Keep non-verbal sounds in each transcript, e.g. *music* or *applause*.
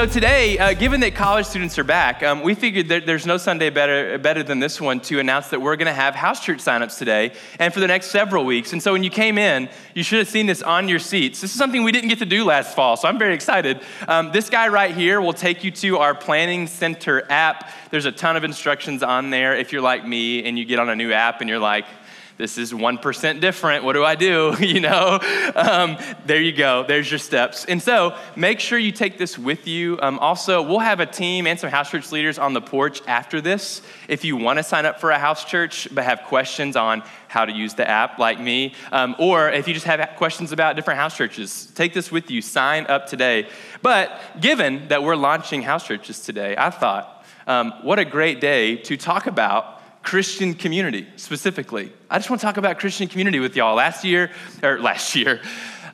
so today, uh, given that college students are back, um, we figured that there's no Sunday better, better than this one to announce that we're going to have house church signups today and for the next several weeks. And so when you came in, you should have seen this on your seats. This is something we didn't get to do last fall, so I'm very excited. Um, this guy right here will take you to our Planning Center app. There's a ton of instructions on there if you're like me and you get on a new app and you're like, this is 1% different. What do I do? *laughs* you know? Um, there you go. There's your steps. And so make sure you take this with you. Um, also, we'll have a team and some house church leaders on the porch after this. If you want to sign up for a house church but have questions on how to use the app, like me, um, or if you just have questions about different house churches, take this with you. Sign up today. But given that we're launching house churches today, I thought, um, what a great day to talk about Christian community specifically. I just want to talk about Christian community with y'all. Last year, or last year,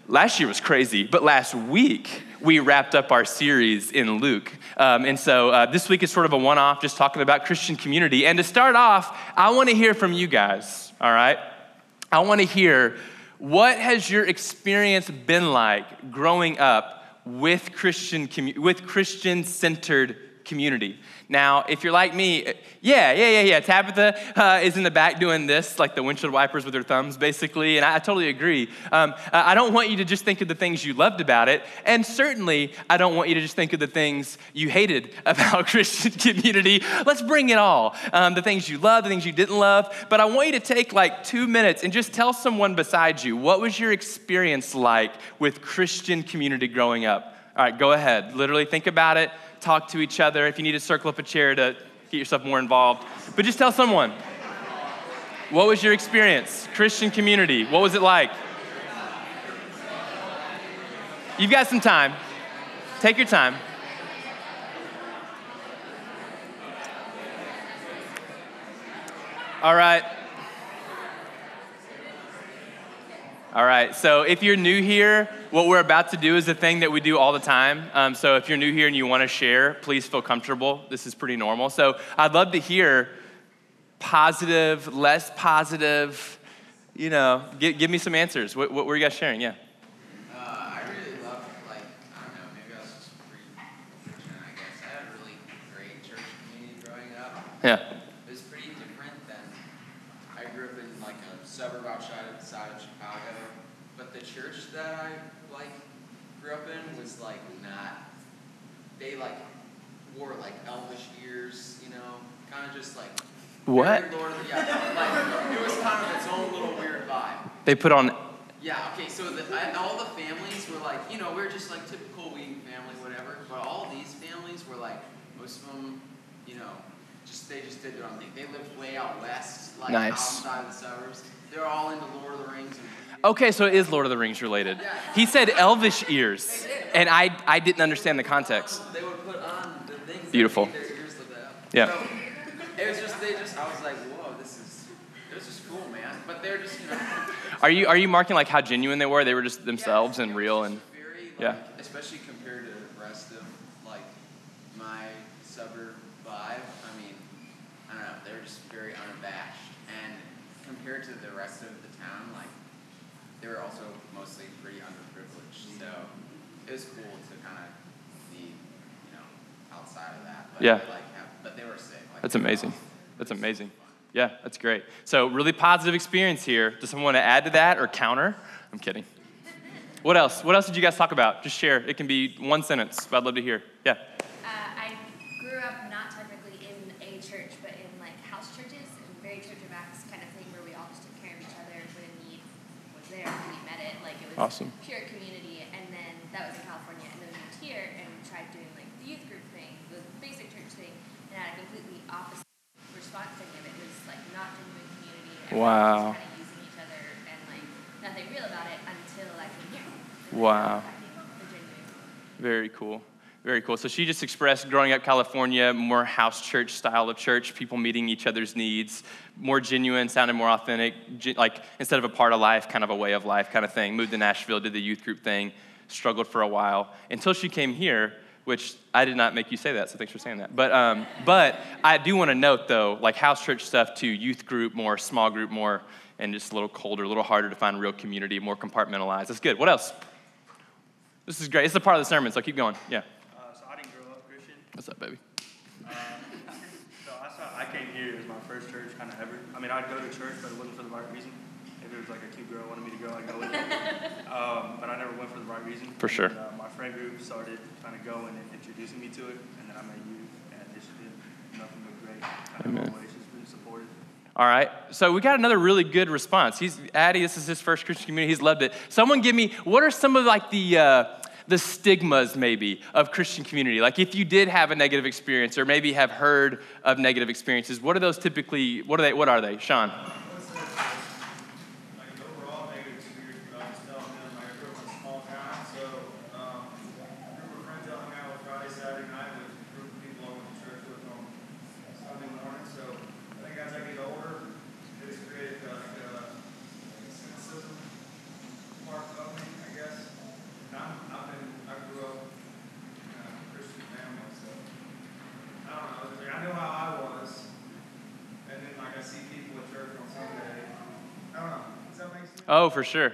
last year was crazy, but last week we wrapped up our series in Luke. Um, and so uh, this week is sort of a one off, just talking about Christian community. And to start off, I want to hear from you guys, all right? I want to hear what has your experience been like growing up with Christian, with Christian centered community? Now, if you're like me, yeah, yeah, yeah, yeah. Tabitha uh, is in the back doing this, like the windshield wipers with her thumbs, basically, and I, I totally agree. Um, I don't want you to just think of the things you loved about it, and certainly I don't want you to just think of the things you hated *laughs* about Christian *laughs* community. Let's bring it all um, the things you loved, the things you didn't love. But I want you to take like two minutes and just tell someone beside you what was your experience like with Christian community growing up? All right, go ahead. Literally think about it talk to each other, if you need to circle up a chair to get yourself more involved. But just tell someone. What was your experience? Christian community, what was it like? You've got some time. Take your time. All right. All right, so if you're new here, what we're about to do is a thing that we do all the time. Um, so if you're new here and you want to share, please feel comfortable. This is pretty normal. So I'd love to hear positive, less positive, you know, give, give me some answers. What, what were you guys sharing? Yeah. Uh, I really love, like, I don't know, maybe I was just pre-Christian, I guess. I had a really great church community growing up. Yeah. They like wore like elvish ears, you know, kind of just like. What? Lord of the, yeah, like, it was kind of its own little weird vibe. They put on. Yeah. Okay. So the, I, all the families were like, you know, we are just like typical Wheaton family, whatever. But all these families were like, most of them, you know, just they just did their own thing. They lived way out west, like nice. outside of the suburbs. They're all into Lord of the Rings. And, Okay, so it is Lord of the Rings related. He said elvish ears, and I, I didn't understand the context. They would put on the things. Beautiful. Yeah. So it was just they just I was like, whoa, this is this is cool, man. But they're just you know. Are you are you marking like how genuine they were? They were just themselves yeah, and real and. Very, like, yeah. Especially compared to the rest of like my suburb vibe. I mean, I don't know. They were just very unabashed, and compared to the rest of the town, like they were also mostly pretty underprivileged. So it was cool to kind of be, you know, outside of that. But yeah. Like, but they were sick. Like, that's amazing. That's amazing. Yeah, that's great. So really positive experience here. Does someone want to add to that or counter? I'm kidding. *laughs* What else? What else did you guys talk about? Just share. It can be one sentence, but I'd love to hear. Yeah. Awesome. Pure community, and then that was in California, and then we moved here and we tried doing like the youth group thing, the basic church thing, and had a completely opposite response to him. It was like not genuine community. Wow. Just kind of using each other and like nothing real about it until I came here. Wow. Very cool. Very cool. So she just expressed growing up California, more house church style of church, people meeting each other's needs, more genuine, sounded more authentic, like instead of a part of life, kind of a way of life kind of thing. Moved to Nashville, did the youth group thing, struggled for a while until she came here, which I did not make you say that, so thanks for saying that. But, um, but I do want to note though, like house church stuff to youth group, more small group, more, and just a little colder, a little harder to find real community, more compartmentalized. That's good. What else? This is great. It's a part of the sermon, so keep going. Yeah. What's up, baby? Uh, so I saw I came here as my first church kind of ever. I mean, I'd go to church, but it wasn't for the right reason. If it was like a cute girl wanted me to go, I'd go with her. *laughs* Um, but I never went for the right reason. For sure. And, uh, my friend group started kind of going and introducing me to it, and then I met you, and it's been nothing but great. Kind Amen. of always just been supportive. All right. So we got another really good response. He's Addy. This is his first Christian community. He's loved it. Someone give me what are some of like the uh, the stigmas maybe of Christian community? Like if you did have a negative experience or maybe have heard of negative experiences, what are those typically? What are they? What are they, Sean? like an overall negative experience, but I was telling them like I grew up in a small town, so um, a group of friends I hung out with Friday, Saturday night with a group of people I went to church with on Sunday morning. So I think as I get older, it's created uh, like a cynicism part of me, I guess. And I'm, I've been, I grew up in a Christian family, so I don't know. It's like, I know how I was, and then like I see people at church on Sunday. I don't know. Does that make sense? Oh, for sure.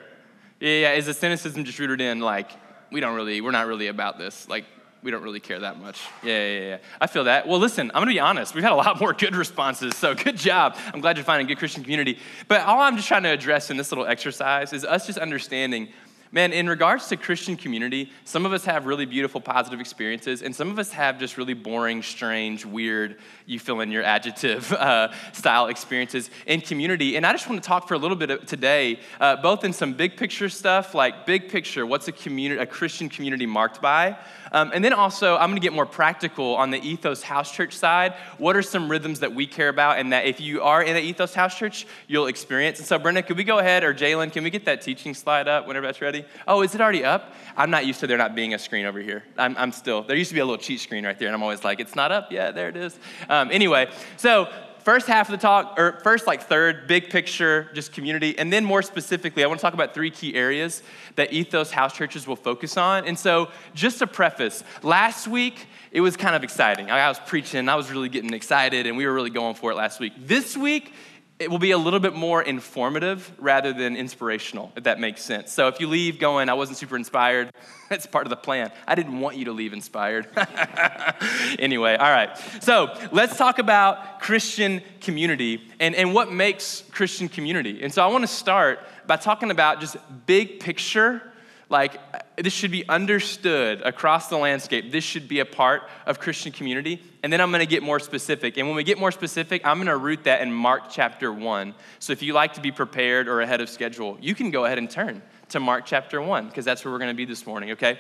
Yeah, yeah. Is the cynicism just rooted in like we don't really, we're not really about this. Like we don't really care that much. Yeah, yeah, yeah. I feel that. Well, listen, I'm gonna be honest. We've had a lot more good responses, so good job. I'm glad you're finding a good Christian community. But all I'm just trying to address in this little exercise is us just understanding. Man, in regards to Christian community, some of us have really beautiful, positive experiences, and some of us have just really boring, strange, weird, you fill in your adjective *laughs* uh, style experiences in community. And I just want to talk for a little bit today, uh, both in some big picture stuff, like big picture, what's a community, a Christian community marked by, um, and then also I'm going to get more practical on the Ethos House Church side. What are some rhythms that we care about, and that if you are in the Ethos House Church, you'll experience. And so, Brenda, could we go ahead, or Jalen, can we get that teaching slide up whenever that's ready? Oh, is it already up? I'm not used to there not being a screen over here. I'm, I'm still, there used to be a little cheat screen right there, and I'm always like, it's not up yet. There it is. Um, anyway, so first half of the talk, or first like third, big picture, just community, and then more specifically, I want to talk about three key areas that Ethos House Churches will focus on. And so, just to preface, last week it was kind of exciting. I was preaching, I was really getting excited, and we were really going for it last week. This week, it will be a little bit more informative rather than inspirational, if that makes sense. So if you leave going, I wasn't super inspired, *laughs* that's part of the plan. I didn't want you to leave inspired. *laughs* anyway, all right. So let's talk about Christian community and, and what makes Christian community. And so I want to start by talking about just big picture like this should be understood across the landscape. This should be a part of christian community. And then i'm going to get more specific. And when we get more specific i'm going to root that in mark chapter 1 so if you like to be prepared or ahead of schedule you can go ahead and turn to mark chapter 1 because that's where we're going to be this morning okay?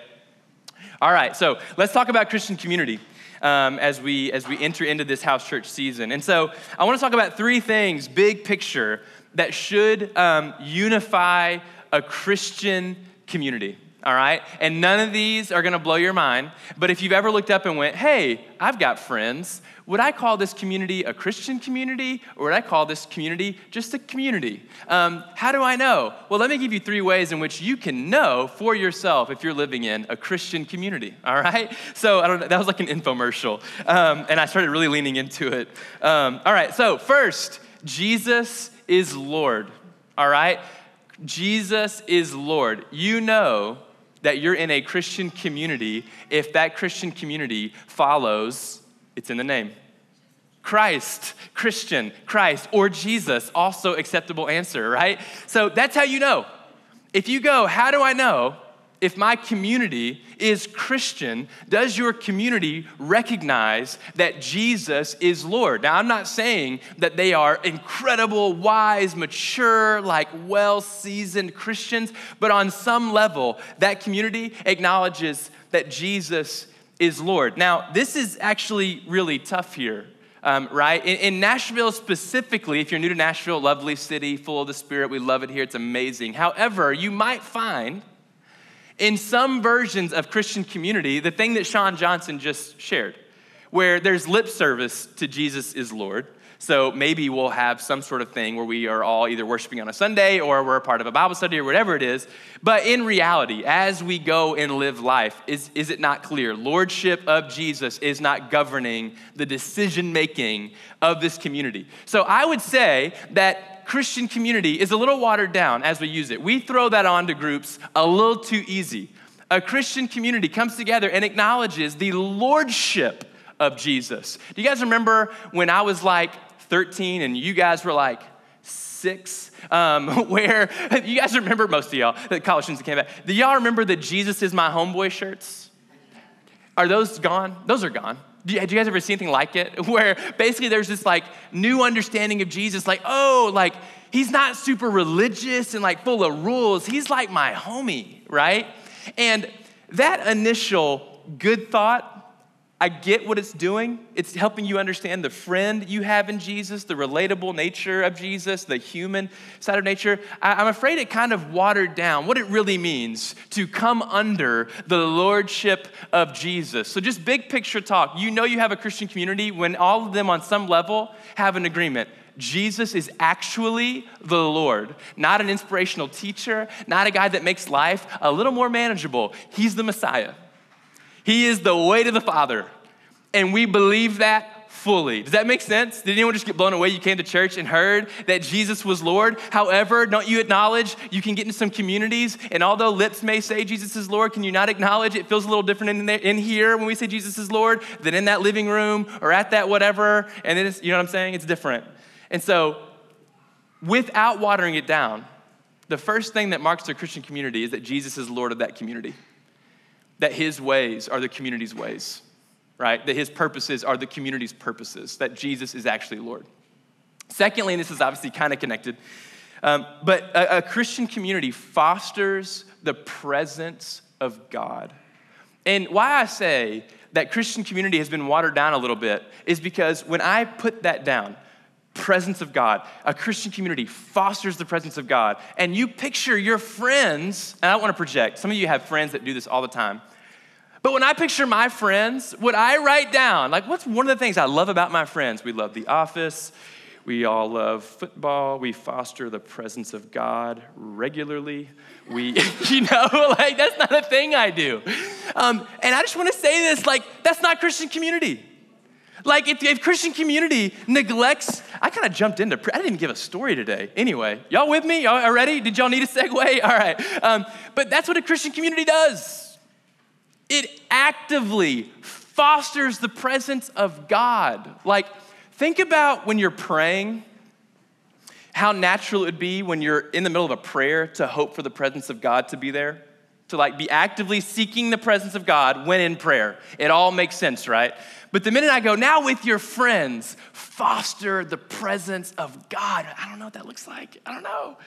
All right so let's talk about christian community um, as we as we enter into this house church season. And so i want to talk about three things big picture that should um, unify a christian community, all right? And none of these are gonna blow your mind, but if you've ever looked up and went, hey, I've got friends, would I call this community a Christian community or would I call this community just a community? Um, how do I know? Well, let me give you three ways in which you can know for yourself if you're living in a Christian community, all right? *laughs* So I don't know, that was like an infomercial, um, and I started really leaning into it. Um, all right, so first, Jesus is Lord, all right? Jesus is Lord. You know that you're in a Christian community if that Christian community follows, it's in the name. Christ, Christian, Christ, or Jesus, also acceptable answer, right? So that's how you know. If you go, how do I know if my community is Christian, does your community recognize that Jesus is Lord? Now, I'm not saying that they are incredible, wise, mature, like well seasoned Christians, but on some level, that community acknowledges that Jesus is Lord. Now, this is actually really tough here. Um, right? In, in Nashville specifically, if you're new to Nashville, lovely city, full of the Spirit, we love it here, it's amazing. However, you might find in some versions of Christian community, the thing that Sean Johnson just shared, where there's lip service to Jesus is Lord. So maybe we'll have some sort of thing where we are all either worshiping on a Sunday or we're a part of a Bible study or whatever it is. But in reality, as we go and live life, is, is it not clear? Lordship of Jesus is not governing the decision making of this community. So I would say that Christian community is a little watered down as we use it. We throw that onto groups a little too easy. A Christian community comes together and acknowledges the lordship of Jesus. Do you guys remember when I was like 13 and you guys were like six? Um, *laughs* where *laughs* you guys remember most of y'all, the college students that came back. Do y'all remember the Jesus is my homeboy shirts? Are those gone? Those are gone. Do you, you guys ever see anything like it? *laughs* Where basically there's this like new understanding of Jesus, like, oh, like he's not super religious and like full of rules. He's like my homie, right? And that initial good thought I get what it's doing. It's helping you understand the friend you have in Jesus, the relatable nature of Jesus, the human side of nature. I, am afraid it kind of watered down what it really means to come under the lordship of Jesus. So, just big picture talk. You know you have a Christian community when all of them, on some level, have an agreement. Jesus is actually the Lord, not an inspirational teacher, not a guy that makes life a little more manageable. He's the Messiah. He is the way to the Father. And we believe that fully. Does that make sense? Did anyone just get blown away? You came to church and heard that Jesus was Lord. However, don't you acknowledge you can get into some communities, and although lips may say Jesus is Lord, can you not acknowledge it feels a little different in, there, in here when we say Jesus is Lord than in that living room or at that whatever? And then you know what I'm saying? It's different. And so, without watering it down, the first thing that marks the Christian community is that Jesus is Lord of that community that his ways are the community's ways, right? That his purposes are the community's purposes, that Jesus is actually Lord. Secondly, and this is obviously kind of connected, um, but a, a Christian community fosters the presence of God. And why I say that Christian community has been watered down a little bit is because when I put that down, presence of God. A Christian community fosters the presence of God. And you picture your friends, and I want to project, some of you have friends that do this all the time. But when I picture my friends, what I write down, like what's one of the things I love about my friends? We love The Office. We all love football. We foster the presence of God regularly. We, *laughs* you know, *laughs* like that's not a thing I do. Um, and I just want to say this like, that's not Christian community. Like, if, if Christian community neglects, I kind of jumped into, I didn't even give a story today. Anyway, y'all with me? Y'all ready? Did y'all need a segue? *laughs* All right. Um, but that's what a Christian community does it actively fosters the presence of God. Like, think about when you're praying, how natural it would be when you're in the middle of a prayer to hope for the presence of God to be there, to like be actively seeking the presence of God when in prayer. It all makes sense, right? But the minute I go, now with your friends, foster the presence of God. I don't know what that looks like. I don't know.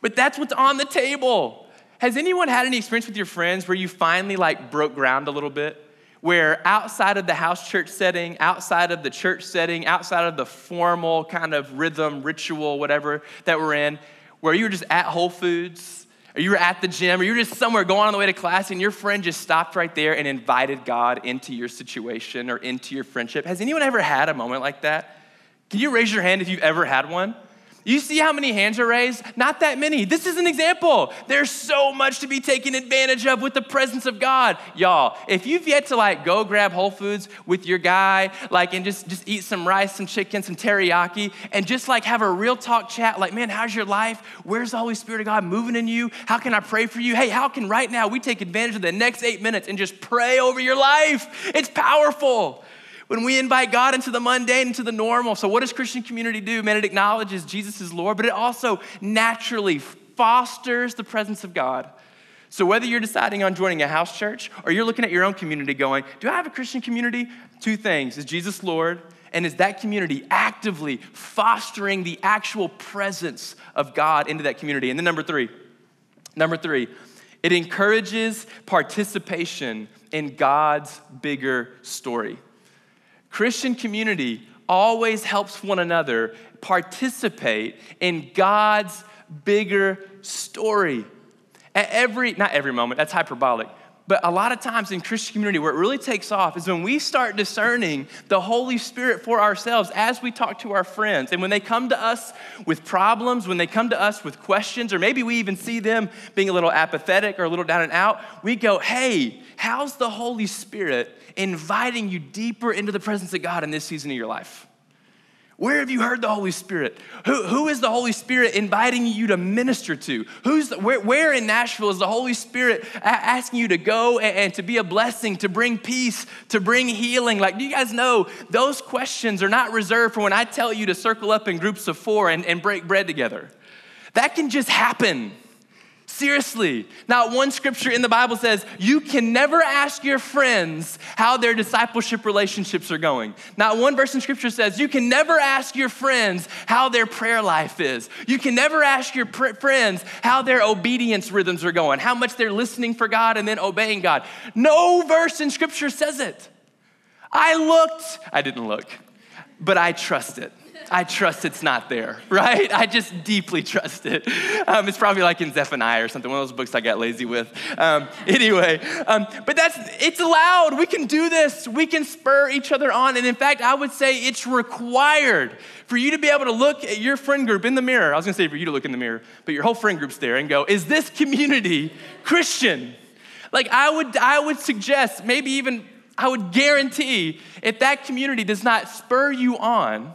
But that's what's on the table. Has anyone had any experience with your friends where you finally like broke ground a little bit? Where outside of the house church setting, outside of the church setting, outside of the formal kind of rhythm, ritual, whatever that we're in, where you were just at Whole Foods, or you were at the gym, or you were just somewhere going on the way to class, and your friend just stopped right there and invited God into your situation or into your friendship. Has anyone ever had a moment like that? Can you raise your hand if you've ever had one? You see how many hands are raised? Not that many. This is an example. There's so much to be taken advantage of with the presence of God. Y'all, if you've yet to like go grab Whole Foods with your guy, like and just, just eat some rice, some chicken, some teriyaki, and just like have a real talk chat, like, man, how's your life? Where's the Holy Spirit of God moving in you? How can I pray for you? Hey, how can right now we take advantage of the next eight minutes and just pray over your life? It's powerful when we invite God into the mundane, into the normal. So, what does Christian community do? Man, it acknowledges Jesus is Lord, but it also naturally fosters the presence of God. So, whether you're deciding on joining a house church or you're looking at your own community going, Do I have a Christian community? Two things Is Jesus Lord? And is that community actively fostering the actual presence of God into that community? And then, number three, number three, it encourages participation in God's bigger story. Christian community always helps one another participate in God's bigger story. At every, not every moment, that's hyperbolic, but a lot of times in Christian community, where it really takes off is when we start discerning the Holy Spirit for ourselves as we talk to our friends. And when they come to us with problems, when they come to us with questions, or maybe we even see them being a little apathetic or a little down and out, we go, hey, how's the Holy Spirit inviting you deeper into the presence of God in this season of your life? Where have you heard the Holy Spirit? Who, who is the Holy Spirit inviting you to minister to? Who's the, where, where in Nashville is the Holy Spirit asking you to go and, and to be a blessing, to bring peace, to bring healing? Like, do you guys know those questions are not reserved for when I tell you to circle up in groups of four and, and break bread together? That can just happen. Seriously. Not one scripture in the Bible says you can never ask your friends how their discipleship relationships are going. Not one verse in scripture says you can never ask your friends how their prayer life is. You can never ask your pr- friends how their obedience rhythms are going, how much they're listening for God and then obeying God. No verse in scripture says it. I looked, I didn't look, but I trust it. I trust it's not there, *laughs* right? I just deeply trust it. Um, it's probably like in Zephaniah or something, one of those books I got lazy with. Um, *laughs* anyway, um, but that's, it's allowed. We can do this. We can spur each other on. And in fact, I would say it's required for you to be able to look at your friend group in the mirror. I was gonna say for you to look in the mirror, but your whole friend group's there and go, is this community *laughs* Christian? Like I would, I would suggest, maybe even I would guarantee if that community does not spur you on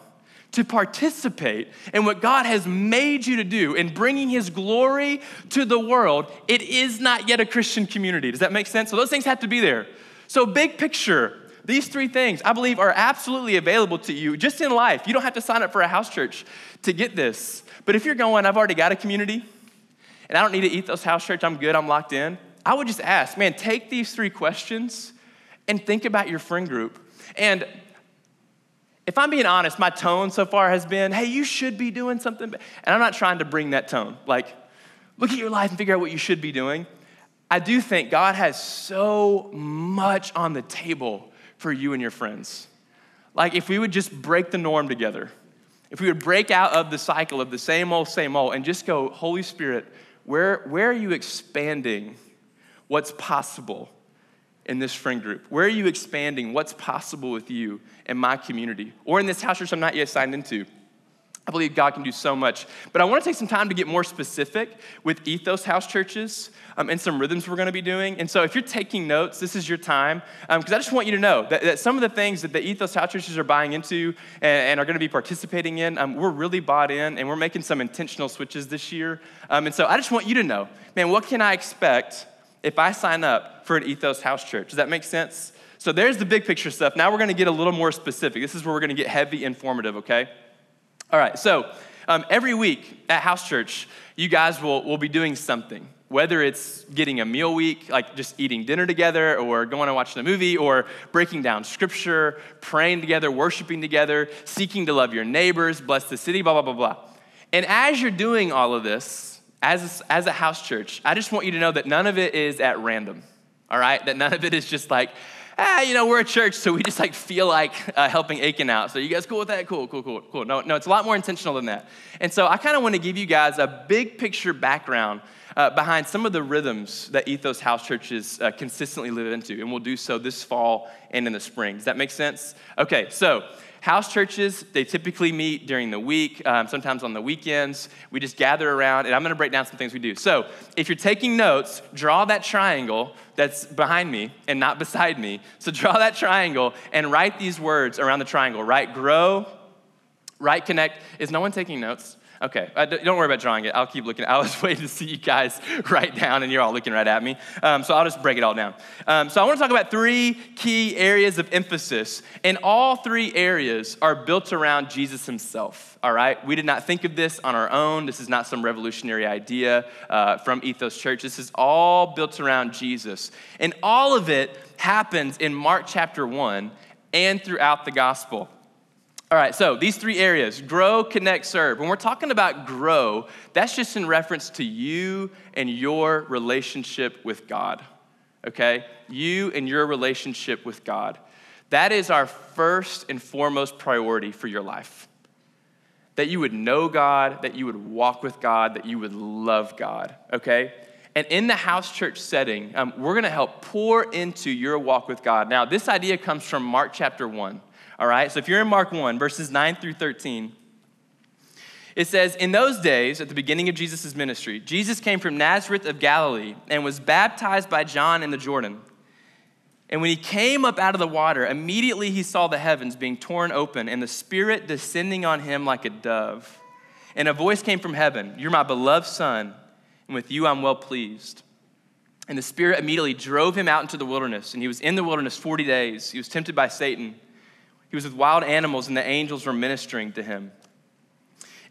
to participate in what God has made you to do in bringing His glory to the world, it is not yet a Christian community. Does that make sense? So those things have to be there. So, big picture, these three things I believe are absolutely available to you just in life. You don't have to sign up for a house church to get this. But if you're going, I've already got a community and I don't need to eat those House Church, I'm good, I'm locked in, I would just ask, man, take these three questions and think about your friend group. And if I'm being honest, my tone so far has been, hey, you should be doing something. And I'm not trying to bring that tone. Like, look at your life and figure out what you should be doing. I do think God has so much on the table for you and your friends. Like, if we would just break the norm together, if we would break out of the cycle of the same old, same old, and just go, Holy Spirit, where, where are you expanding what's possible in this friend group? Where are you expanding what's possible with you in my community or in this house church I'm not yet signed into? I believe God can do so much. But I want to take some time to get more specific with Ethos House churches um, and some rhythms we're going to be doing. And so if you're taking notes, this is your time. Because um, I just want you to know that, that, some of the things that the Ethos House churches are buying into and, and are going to be participating in, um, we're really bought in and we're making some intentional switches this year. Um, and so I just want you to know, man, what can I expect if I sign up for an Ethos House church? Does that make sense? So there's the big picture stuff. Now we're going to get a little more specific. This is where we're going to get heavy informative, okay? All right, so um, every week at House Church, you guys will, will be doing something, whether it's getting a meal week, like just eating dinner together, or going and watching a movie, or breaking down scripture, praying together, worshiping together, seeking to love your neighbors, bless the city, blah, blah, blah, blah. And as you're doing all of this, as a, as a house church, I just want you to know that none of it is at random, all right? That none of it is just like, ah, you know, we're a church, so we just like feel like uh, helping Eakin out. So you guys cool with that? Cool, cool, cool, cool. No, no, it's a lot more intentional than that. And so I kind of want to give you guys a big picture background uh, behind some of the rhythms that Ethos House churches uh, consistently live into, and we'll do so this fall and in the spring. Does that make sense? Okay, so House churches, they typically meet during the week, um, sometimes on the weekends. We just gather around, and I'm gonna break down some things we do. So, if you're taking notes, draw that triangle that's behind me and not *laughs* beside me. So, draw that triangle and write these words around the triangle. Write grow, write connect. Is no one taking notes? Okay, uh, don't worry about drawing it. I'll keep looking. *laughs* I was waiting to see you guys *laughs* write down, and you're all looking right at me. Um, so I'll just break it all down. Um, so I want to talk about three key areas of emphasis, and all three areas are built around Jesus himself. All right, we did not think of this on our own. This is not some revolutionary idea uh, from Ethos Church. This is all built around Jesus, and all of it happens in Mark chapter one and throughout the gospel. All right, so these three areas grow, connect, serve. When we're talking about grow, that's just in reference to you and your relationship with God, okay? You and your relationship with God. That is our first and foremost priority for your life. That you would know God, that you would walk with God, that you would love God, okay? And in the house church setting, um, we're gonna help pour into your walk with God. Now, this idea comes from Mark chapter 1. All right, so if you're in Mark 1, verses 9 through 13, it says, In those days, at the beginning of Jesus' ministry, Jesus came from Nazareth of Galilee and was baptized by John in the Jordan. And when he came up out of the water, immediately he saw the heavens being torn open and the Spirit descending on him like a dove. And a voice came from heaven You're my beloved Son, and with you I'm well pleased. And the Spirit immediately drove him out into the wilderness, and he was in the wilderness 40 days. He was tempted by Satan. He was with wild animals, and the angels were ministering to him.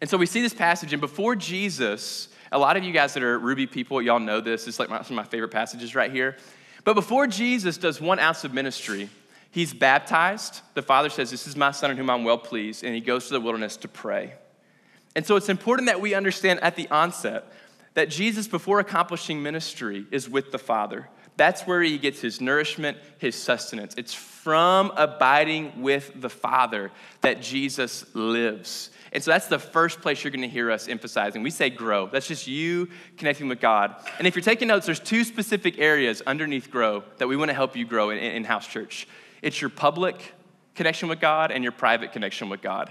And so we see this passage, and before Jesus, a lot of you guys that are Ruby people, y'all know this. It's like my, some of my favorite passages right here. But before Jesus does one ounce of ministry, he's baptized. The Father says, This is my Son in whom I'm well pleased, and he goes to the wilderness to pray. And so it's important that we understand at the onset that Jesus, before accomplishing ministry, is with the Father. That's where he gets his nourishment, his sustenance. It's from abiding with the Father that Jesus lives. And so that's the first place you're going to hear us emphasizing. We say grow. That's just you connecting with God. And if you're taking notes, there's two specific areas underneath grow that we want to help you grow in, in house church it's your public connection with God and your private connection with God.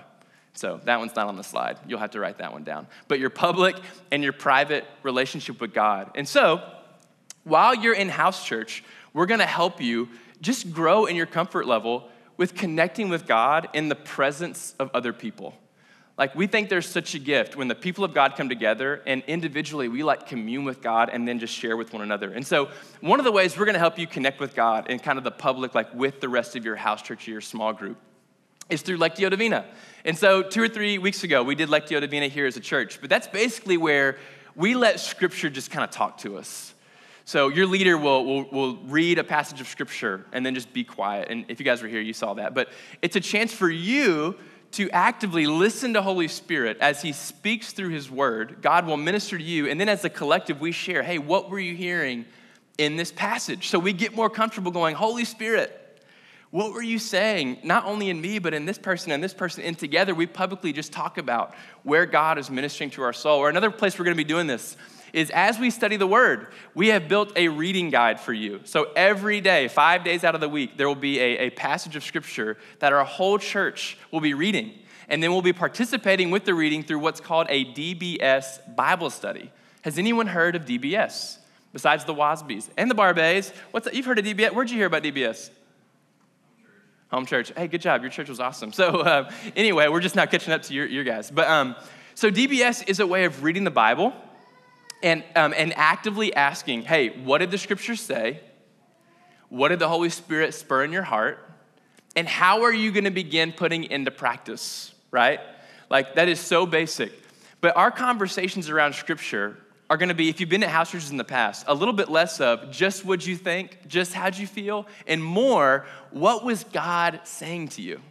So that one's not on the slide. You'll have to write that one down. But your public and your private relationship with God. And so, while you're in house church, we're going to help you just grow in your comfort level with connecting with God in the presence of other people. Like, we think there's such a gift when the people of God come together and individually we like commune with God and then just share with one another. And so, one of the ways we're gonna help you connect with God in kind of the public, like with the rest of your house church or your small group, is through Lectio Divina. And so, two or three weeks ago, we did Lectio Divina here as a church, but that's basically where we let Scripture just kind of talk to us. So, your leader will, will, will read a passage of Scripture and then just be quiet. And if you guys were here, you saw that. But it's a chance for you to actively listen to Holy Spirit as He speaks through His Word. God will minister to you. And then as a collective, we share hey, what were you hearing in this passage? So we get more comfortable going, Holy Spirit, what were you saying? Not only in me, but in this person and this person. And together, we publicly just talk about where God is ministering to our soul. Or another place we're going to be doing this is as we study the word, we have built a reading guide for you. So every day, five days out of the week, there will be a, a passage of scripture that our whole church will be reading. And then we'll be participating with the reading through what's called a DBS Bible study. Has anyone heard of DBS? Besides the Wasbys and the Barbays, what's that? You've heard of DBS? Where'd you hear about DBS? Home church. Hey, good job. Your church was awesome. So, uh, *laughs* anyway, we're just now catching up to your, your guys. But um, so, DBS is a way of reading the Bible and, um, and actively asking, hey, what did the scriptures say? What did the Holy Spirit spur in your heart? And how are you going to begin putting into practice, right? Like, that is so basic. But our conversations around scripture are going to be, if you've been at house churches in the past, a little bit less of just what you think, just how'd you feel, and more, what was God saying to you?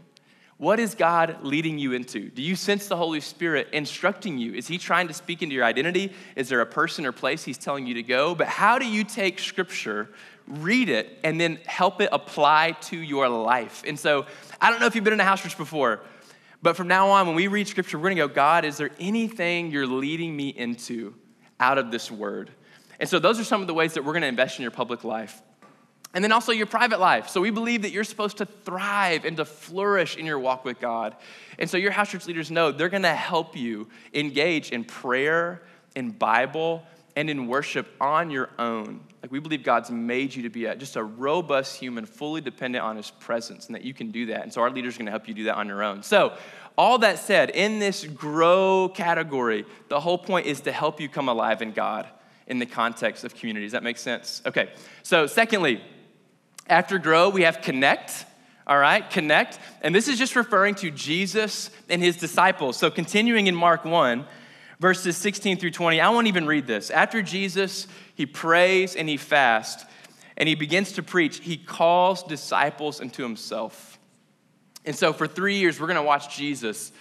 What is God leading you into? Do you sense the Holy Spirit instructing you? Is He trying to speak into your identity? Is there a person or place He's telling you to go? But how do you take Scripture, read it, and then help it apply to your life? And so, I don't know if you've been in a house church before, but from now on, when we read Scripture, we're gonna go, God, is there anything you're leading me into out of this word? And so, those are some of the ways that we're gonna invest in your public life. And then also your private life. So we believe that you're supposed to thrive and to flourish in your walk with God. And so your house church leaders know they're gonna help you engage in prayer, in Bible, and in worship on your own. Like we believe God's made you to be a, just a robust human, fully dependent on his presence, and that you can do that. And so our leaders are gonna help you do that on your own. So, all that said, in this grow category, the whole point is to help you come alive in God in the context of community. Does that make sense? Okay. So, secondly, after grow, we have connect. All right, connect. And this is just referring to Jesus and his disciples. So, continuing in Mark 1, verses 16 through 20, I won't even read this. After Jesus, he prays and he fasts and he begins to preach, he calls disciples into himself. And so, for three years, we're gonna watch Jesus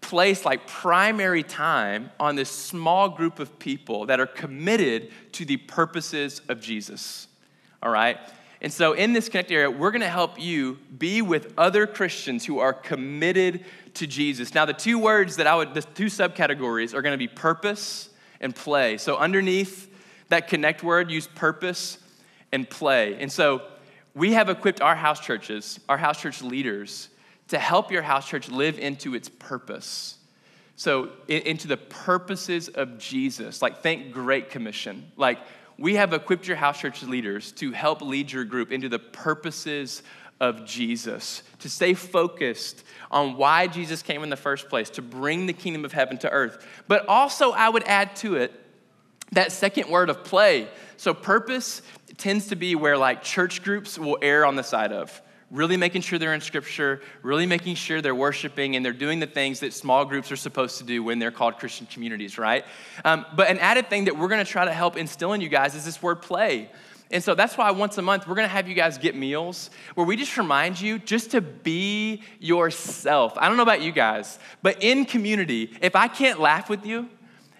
place like primary time on this small group of people that are committed to the purposes of Jesus. All right? And so, in this Connect area, we're gonna help you be with other Christians who are committed to Jesus. Now, the two words that I would, the two subcategories are gonna be purpose and play. So, underneath that Connect word, use purpose and play. And so, we have equipped our house churches, our house church leaders, to help your house church live into its purpose. So, into the purposes of Jesus, like think Great Commission. Like, we have equipped your house church leaders to help lead your group into the purposes of Jesus, to stay focused on why Jesus came in the first place, to bring the kingdom of heaven to earth. But also, I would add to it that second word of play. So, purpose tends to be where like church groups will err on the side of really making sure they're in scripture, really making sure they're worshiping and they're doing the things that small groups are supposed to do when they're called Christian communities, right? Um, but an added thing that we're gonna try to help instill in you guys is this word play. And so that's why once a month we're gonna have you guys get meals where we just remind you just to be yourself. I don't know about you guys, but in community, if I can't laugh with you,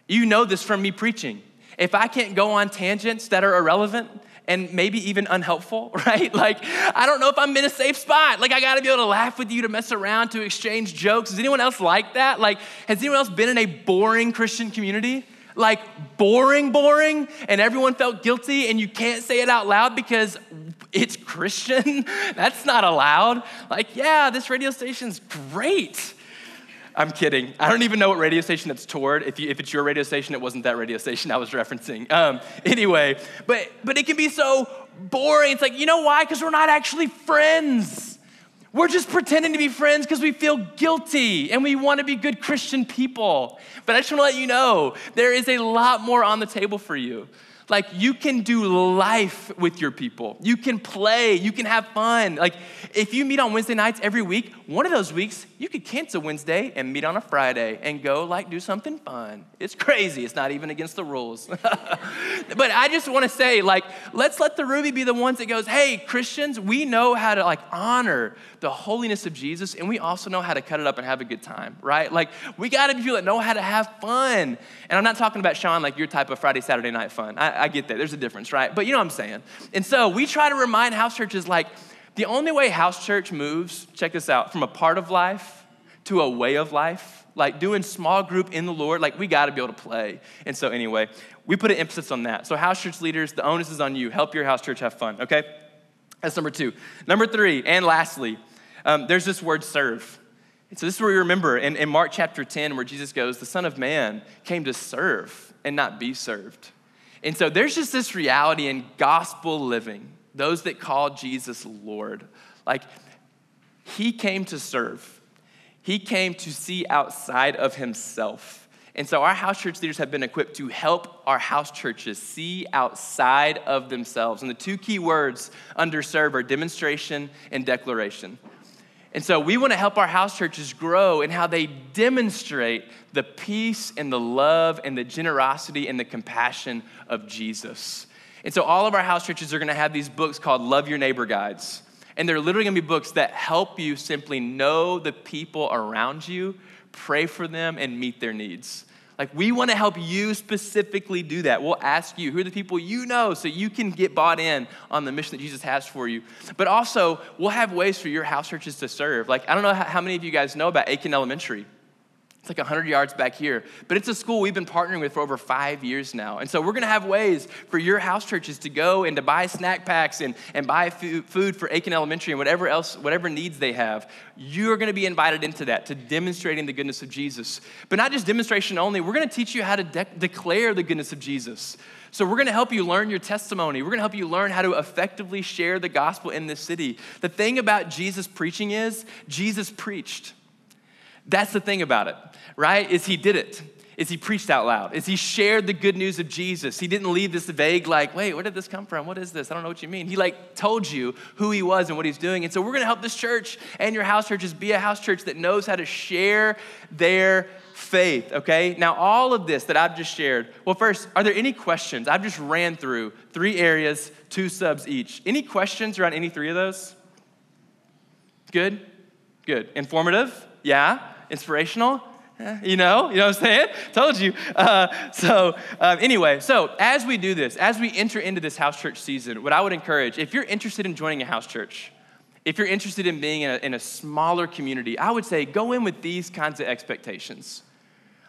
you know this from me preaching. If I can't go on tangents that are irrelevant, and maybe even unhelpful, *laughs* right? Like, I don't know if I'm in a safe spot. Like, I gotta be able to laugh with you, to mess around, to exchange jokes. Is anyone else like that? Like, has anyone else been in a boring Christian community? Like, boring, boring, and everyone felt guilty, and you can't say it out loud because it's Christian? *laughs* That's not allowed. Like, yeah, this radio station's great. I'm kidding. I don't even know what radio station it's toward. If, you, if it's your radio station, it wasn't that radio station I was referencing. Um, anyway, but, but it can be so boring. It's like, you know why? Because we're not actually friends. We're just pretending to be friends because we feel guilty and we want to be good Christian people. But I just want to let you know there is a lot more on the table for you. Like you can do life with your people. You can play, you can have fun. Like if you meet on Wednesday nights every week, one of those weeks you could cancel Wednesday and meet on a Friday and go like do something fun. It's crazy. It's not even against the rules. *laughs* but I just want to say like let's let the Ruby be the ones that goes, "Hey, Christians, we know how to like honor the holiness of Jesus and we also know how to cut it up and have a good time, right? Like we got to be people that know how to have fun. And I'm not talking about Sean like your type of Friday Saturday night fun. I, I get that. There's a difference, right? But you know what I'm saying. And so we try to remind house churches like the only way house church moves, check this out, from a part of life to a way of life, like doing small group in the Lord, like we got to be able to play. And so anyway, we put an emphasis on that. So house church leaders, the onus is on you. Help your house church have fun, okay? That's number two. Number three, and lastly, um, there's this word serve. So this is where we remember in, in Mark chapter 10, where Jesus goes, The Son of Man came to serve and not be served. And so there's just this reality in gospel living, those that call Jesus Lord. Like, he came to serve, he came to see outside of himself. And so our house church leaders have been equipped to help our house churches see outside of themselves. And the two key words under serve are demonstration and declaration. And so we want to help our house churches grow in how they demonstrate the peace and the love and the generosity and the compassion of Jesus. And so all of our house churches are going to have these books called Love Your Neighbor Guides. And they're literally going to be books that help you simply know the people around you, pray for them, and meet their needs. Like, we want to help you specifically do that. We'll ask you who are the people you know so you can get bought in on the mission that Jesus has for you. But also, we'll have ways for your house churches to serve. Like, I don't know how many of you guys know about Eakin Elementary. It's like 100 yards back here. But it's a school we've been partnering with for over five years now. And so we're going to have ways for your house churches to go and to buy snack packs and, and buy food for Eakin Elementary and whatever else, whatever needs they have. You're going to be invited into that, to demonstrating the goodness of Jesus. But not just demonstration only, we're going to teach you how to de- declare the goodness of Jesus. So, we're gonna help you learn your testimony. We're gonna help you learn how to effectively share the gospel in this city. The thing about Jesus preaching is, Jesus preached. That's the thing about it, right? Is he did it. Is he preached out loud? Is he shared the good news of Jesus? He didn't leave this vague, like, wait, where did this come from? What is this? I don't know what you mean. He like told you who he was and what he's doing. And so we're gonna help this church and your house churches be a house church that knows how to share their faith, okay? Now, all of this that I've just shared, well, first, are there any questions? I've just ran through three areas, two subs each. Any questions around any three of those? Good? Good. Informative? Yeah? Inspirational? You know, you know what I'm saying? Told you. Uh, so, um, anyway, so as we do this, as we enter into this house church season, what I would encourage, if you're interested in joining a house church, if you're interested in being in a, in a smaller community, I would say go in with these kinds of expectations.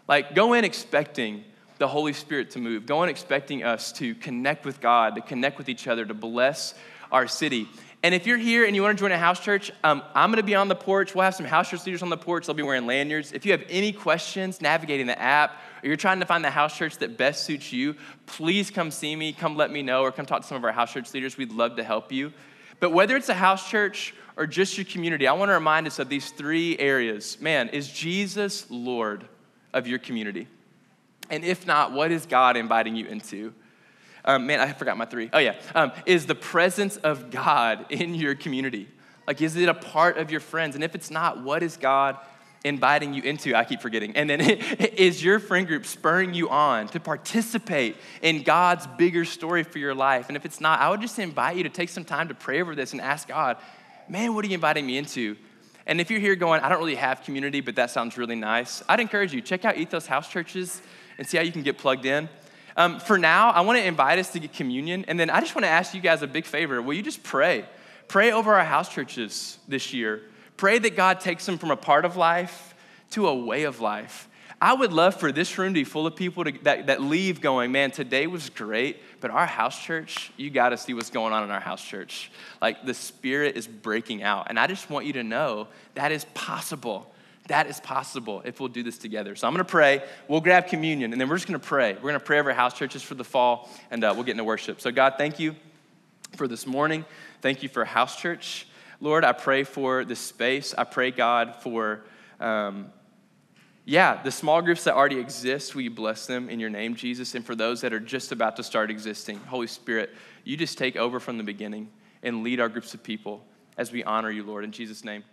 Like, go in expecting the Holy Spirit to move, go in expecting us to connect with God, to connect with each other, to bless our city. And if you're here and you want to join a house church, um, I'm going to be on the porch. We'll have some house church leaders on the porch. They'll be wearing lanyards. If you have any questions navigating the app, or you're trying to find the house church that best suits you, please come see me, come let me know, or come talk to some of our house church leaders. We'd love to help you. But whether it's a house church or just your community, I want to remind us of these three areas. Man, is Jesus Lord of your community? And if not, what is God inviting you into? Um, man, I forgot my three. Oh, yeah. Um, is the presence of God *laughs* in your community? Like, is it a part of your friends? And if it's not, what is God inviting you into? I keep forgetting. And then, *laughs* is your friend group spurring you on to participate in God's bigger story for your life? And if it's not, I would just invite you to take some time to pray over this and ask God, man, what are you inviting me into? And if you're here going, I don't really have community, but that sounds really nice, I'd encourage you, check out Ethos House Churches and see how you can get plugged in. Um, for now, I want to invite us to get communion. And then I just want to ask you guys a big favor. Will you just pray? Pray over our house churches this year. Pray that God takes them from a part of life to a way of life. I would love for this room to be full of people to, that, that leave going, man, today was great, but our house church, you got to see what's going on in our house church. Like the Spirit is breaking out. And I just want you to know that is possible. That is possible if we'll do this together. So I'm going to pray. We'll grab communion, and then we're just going to pray. We're going to pray over house churches for the fall, and uh, we'll get into worship. So, God, thank you for this morning. Thank you for house church. Lord, I pray for this space. I pray, God, for, um, yeah, the small groups that already exist. Will you bless them in your name, Jesus? And for those that are just about to start existing, Holy Spirit, you just take over from the beginning and lead our groups of people as we honor you, Lord. In Jesus' name,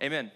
amen.